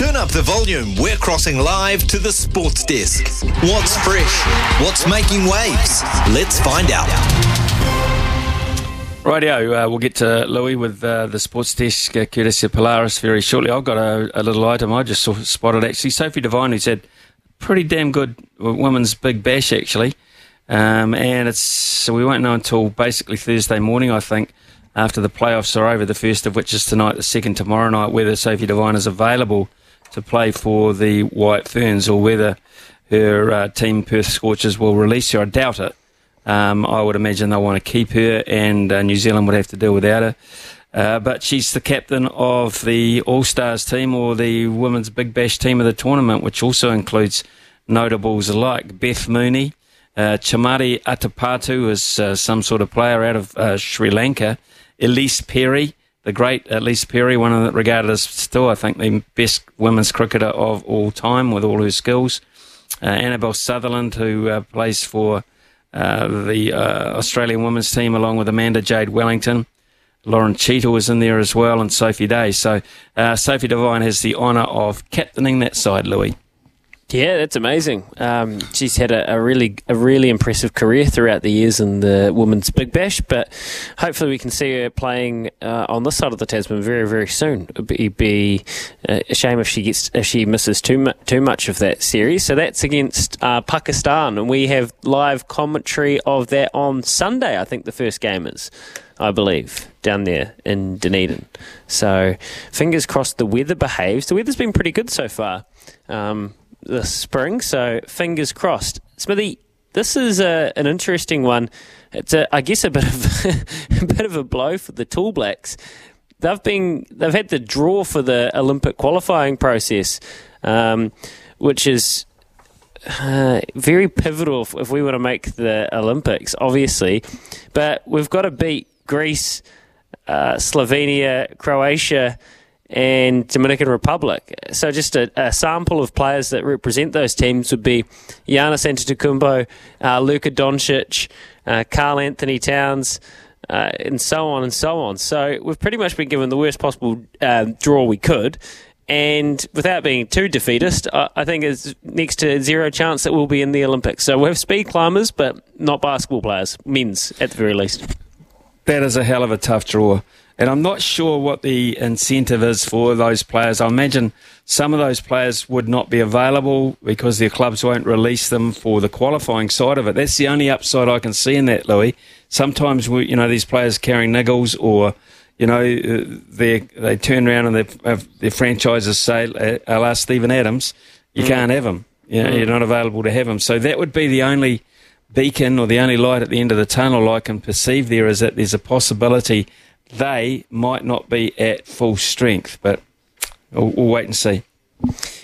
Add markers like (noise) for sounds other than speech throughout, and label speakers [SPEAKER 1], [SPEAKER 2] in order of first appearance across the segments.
[SPEAKER 1] Turn up the volume. We're crossing live to the sports desk. What's fresh? What's making waves? Let's find out.
[SPEAKER 2] Rightio, uh, we'll get to Louis with uh, the sports desk, uh, courtesy of Polaris, very shortly. I've got a, a, little item I just saw, spotted actually. Sophie Devine, who's had pretty damn good women's big bash actually, um, and it's so we won't know until basically Thursday morning, I think, after the playoffs are over. The first of which is tonight, the second tomorrow night, whether Sophie Devine is available to play for the White Ferns or whether her uh, team Perth Scorchers will release her. I doubt it. Um, I would imagine they'll want to keep her, and uh, New Zealand would have to deal without her. Uh, but she's the captain of the All Stars team or the Women's Big Bash team of the tournament, which also includes notables like Beth Mooney, uh, Chamari Athapaththu is uh, some sort of player out of uh, Sri Lanka, Ellyse Perry, the great Ellyse Perry, one of the, regarded as still, I think, the best women's cricketer of all time with all her skills. Uh, Annabelle Sutherland, who uh, plays for uh, the uh, Australian women's team, along with Amanda Jade Wellington. Lauren Cheadle was in there as well, and Sophie Day. So uh, Sophie Devine has the honour of captaining that side, Louis.
[SPEAKER 3] Yeah, that's amazing. Um, she's had a, a, really a really impressive career throughout the years in the women's big bash, but hopefully we can see her playing uh, on this side of the Tasman very very soon. It'd be, be uh, a shame if she gets if she misses too mu- too much of that series. So that's against uh, Pakistan, and we have live commentary of that on Sunday. I think the first game is. I believe, down there in Dunedin. So, fingers crossed the weather behaves. The weather's been pretty good so far. Um, this spring. So fingers crossed. Smithy, this is a, an interesting one. It's a, I guess a bit of (laughs) a bit of a blow for the Tall Blacks. They've been they've had the draw for the Olympic qualifying process, um, which is uh, very pivotal if, if we want to make the Olympics, obviously. But we've got to beat Greece, uh, Slovenia, Croatia and Dominican Republic. So just a, a, sample of players that represent those teams would be Giannis Antetokounmpo, uh, Luka Doncic, uh, Anthony Towns, uh, and so on and so on. So we've pretty much been given the worst possible um, draw we could. And without being too defeatist, I think it's next to zero chance that we'll be in the Olympics. So we have speed climbers, but not basketball players, men's at the very least.
[SPEAKER 2] That is a hell of a tough draw. And I'm not sure what the incentive is for those players. I imagine some of those players would not be available because their clubs won't release them for the qualifying side of it. That's the only upside I can see in that, Louis. Sometimes, we, you know, these players carrying niggles or, you know, uh, they they turn around and their, their franchises say, "I'll ask Steven Adams, you mm. can't have him. You know, mm. you're not available to have him. So that would be the only beacon or the only light at the end of the tunnel I can perceive there is that there's a possibility – they might not be at full strength, but we'll, we'll wait and see.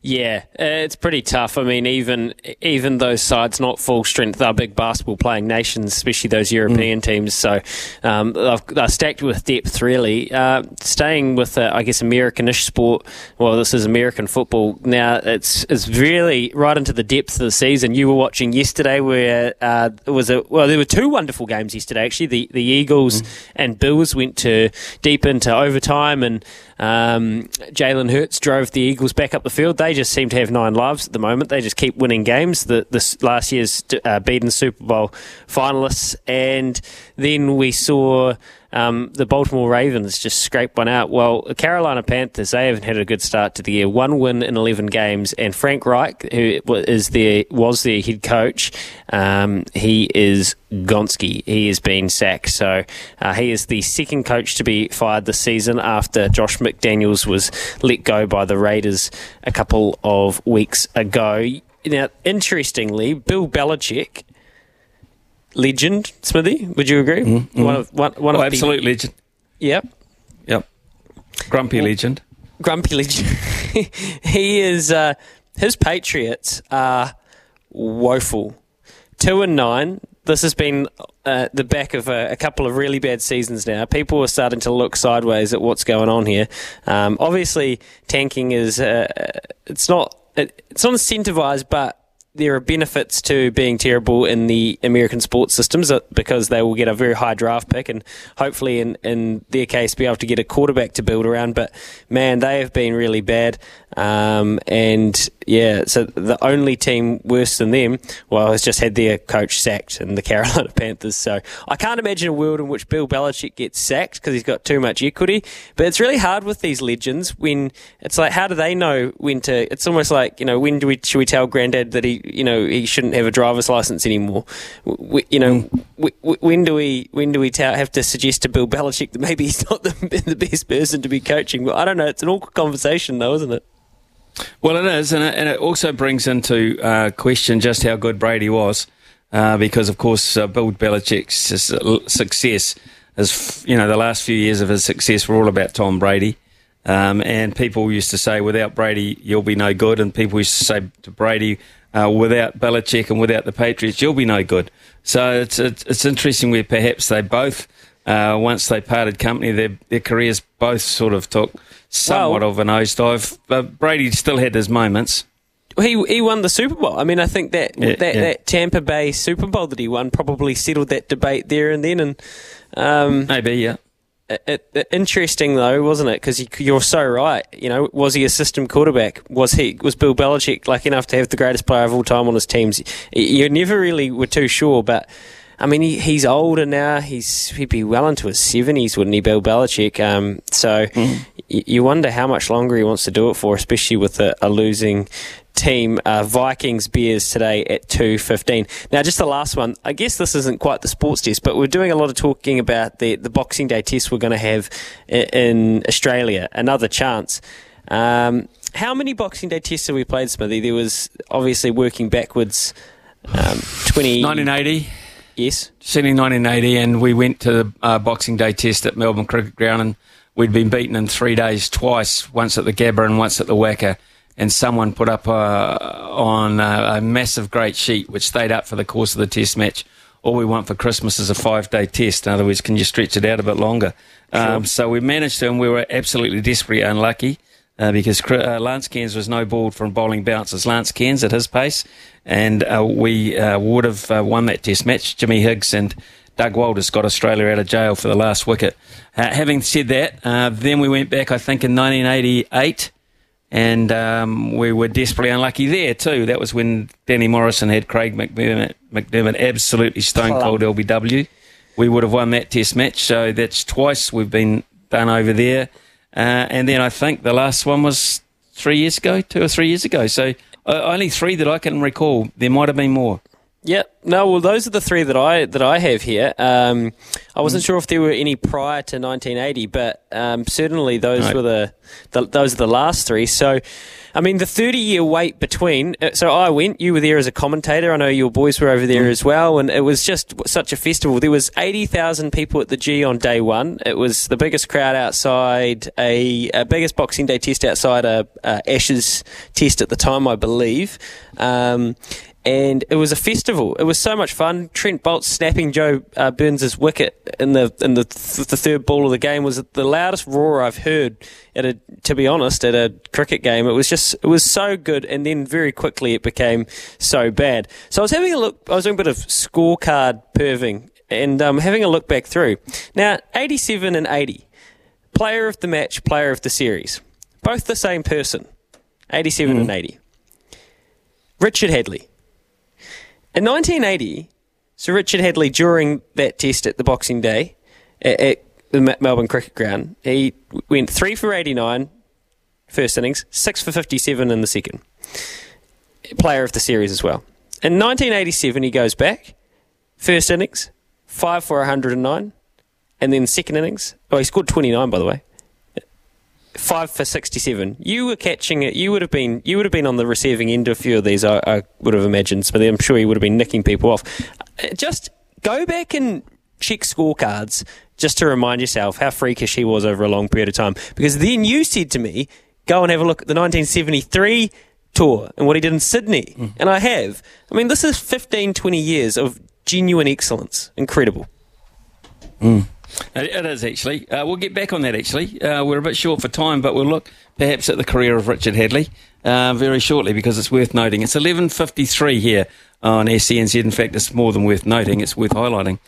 [SPEAKER 3] Yeah, uh, it's pretty tough. I mean, even even those sides not full strength, they're big basketball playing nations, especially those European mm. teams. So um, they're stacked with depth, really. Uh, staying with, uh, I guess, Americanish sport. Well, this is American football. Now it's it's really right into the depth of the season. You were watching yesterday, where uh, it was a well, there were two wonderful games yesterday. Actually, the the Eagles mm. and Bills went to deep into overtime and. Um, Jalen Hurts drove the Eagles back up the field. They just seem to have nine lives at the moment. They just keep winning games. The, this last year's uh, beaten Super Bowl finalists, and then we saw um, the Baltimore Ravens just scraped one out. Well, the Carolina Panthers, they haven't had a good start to the year. One win in 11 games, and Frank Reich, who is their, was their head coach, um, he is Gonski. He has been sacked. So uh, he is the second coach to be fired this season after Josh McDaniels was let go by the Raiders a couple of weeks ago. Now, interestingly, Bill Belichick legend, Smithy. Would you agree?
[SPEAKER 2] Mm-hmm.
[SPEAKER 3] One of one, one
[SPEAKER 2] oh,
[SPEAKER 3] of
[SPEAKER 2] absolute
[SPEAKER 3] the,
[SPEAKER 2] legend.
[SPEAKER 3] Yep.
[SPEAKER 2] Yep. Grumpy legend.
[SPEAKER 3] Grumpy legend. (laughs) he is. Uh, his Patriots are woeful. Two and nine. This has been uh, the back of a, a, couple of really bad seasons now. People are starting to look sideways at what's going on here. Um, obviously, tanking is. Uh, it's not. It, it's not incentivized, but there are benefits to being terrible in the American sports systems because they will get a very high draft pick and hopefully in, in their case be able to get a quarterback to build around. But man, they have been really bad. Um, and yeah, so the only team worse than them, well, has just had their coach sacked in the (laughs) Carolina Panthers. So I can't imagine a world in which Bill Belichick gets sacked because he's got too much equity. But it's really hard with these legends when it's like, how do they know when to? It's almost like you know, when do we should we tell Granddad that he you know he shouldn't have a driver's license anymore? We, you know, mm. we, when do we when do we tell, have to suggest to Bill Belichick that maybe (laughs) he's not the, (laughs) the best person to be coaching? Well, I don't know. It's an awkward conversation though, isn't it?
[SPEAKER 2] Well, it is, and it, and it also brings into uh, question just how good Brady was, uh, because of course uh, Bill Belichick's success is, you know, the last few years of his success were all about Tom Brady, um, and people used to say, without Brady, you'll be no good, and people used to say to Brady, uh, without Belichick and without the Patriots, you'll be no good. So it's it's, it's interesting where perhaps they both, uh, once they parted company, their their careers both sort of took somewhat well, of a nosedive. But Brady still had his moments.
[SPEAKER 3] He he won the Super Bowl. I mean, I think that yeah, that, yeah. that Tampa Bay Super Bowl that he won probably settled that debate there and then. And um,
[SPEAKER 2] maybe yeah.
[SPEAKER 3] It, it, interesting though, wasn't it? Because you're so right. You know, was he a system quarterback? Was he was Bill Belichick lucky enough to have the greatest player of all time on his teams? You never really were too sure, but I mean, he, he's older now. He's he'd be well into his seventies, wouldn't he, Bill Belichick? Um, so mm. y- you wonder how much longer he wants to do it for, especially with a, a losing team. Uh, Vikings Bears today at two fifteen. Now, just the last one. I guess this isn't quite the sports test, but we're doing a lot of talking about the the Boxing Day test we're going to have in Australia. Another chance. Um, how many Boxing Day tests have we played, Smithy? There was obviously working backwards. Um, 20...
[SPEAKER 2] 1980.
[SPEAKER 3] Yes.
[SPEAKER 2] Sydney 1980, and we went to the uh, Boxing Day test at Melbourne Cricket Ground, and we'd been beaten in three days twice, once at the Gabba and once at the WACA. And someone put up uh, on a, a massive great sheet, which stayed up for the course of the test match. All we want for Christmas is a five day test. In other words, can you stretch it out a bit longer? Sure. Um, so we managed to, and we were absolutely desperately unlucky uh, because uh, Lance Cairns was no ball from bowling bounces. Lance Cairns at his pace, and uh, we uh, would have uh, won that Test match. Jimmy Higgs and Doug Walters got Australia out of jail for the last wicket. Uh, having said that, then we went back, I think, in 1988. And um, we were desperately unlucky there too. That was when Danny Morrison had Craig McDermott, McDermott absolutely stone cold LBW. We would have won that Test match. So that's twice we've been done over there. Uh, and then I think the last one was three years ago, two or three years ago. So uh, only three that I can recall. There might have been more.
[SPEAKER 3] Yep. No, well, those are the three that I that I have here. Um, I wasn't mm. sure if there were any prior to 1980, but um, certainly those right. were the, the, those are the last three. So, I mean, the 30 year wait between. Uh, so I went. You were there as a commentator. I know your boys were over there mm. as well, and it was just such a festival. There was 80,000 people at the G on day one. It was the biggest crowd outside a, a biggest Boxing Day test outside a, a Ashes test at the time, I believe. Um, and it was a festival. It was so much fun. Trent Boult snapping Joe uh, Burns' wicket in the in the, th- the third ball of the game was the loudest roar I've heard at a. To be honest, at a cricket game, it was just it was so good, and then very quickly it became so bad. So I was having a look. I was doing a bit of scorecard perving and um, having a look back through. Now, eighty-seven and eighty, player of the match, player of the series, both the same person. Eighty-seven mm. and eighty. Richard Hadlee. In 1980, Sir Richard Hadlee, during that test at the Boxing Day at, the Melbourne Cricket Ground. He went three for 89 first innings, six for 57 in the second. Player of the series as well. In 1987, he goes back, first innings, five for 109, and then second innings. Oh, he scored 29, by the way. Five for 67. You were catching it. You would have been. You would have been on the receiving end of a few of these. I, I would have imagined, but I'm sure you would have been nicking people off. Uh, Just go back and check scorecards just to remind yourself how freakish he was over a long period of time. Because then you said to me, go and have a look at the 1973 tour and what he did in Sydney. And I have. I mean, this is 15, 20 years of genuine excellence. Incredible.
[SPEAKER 2] It, it is actually. Uh, we'll get back on that actually. Uh, we're a bit short for time, but we'll look perhaps at the career of Richard Hadlee uh, very shortly because it's worth noting. It's 11.53 here on SENZ. In fact, it's more than worth noting. It's worth highlighting.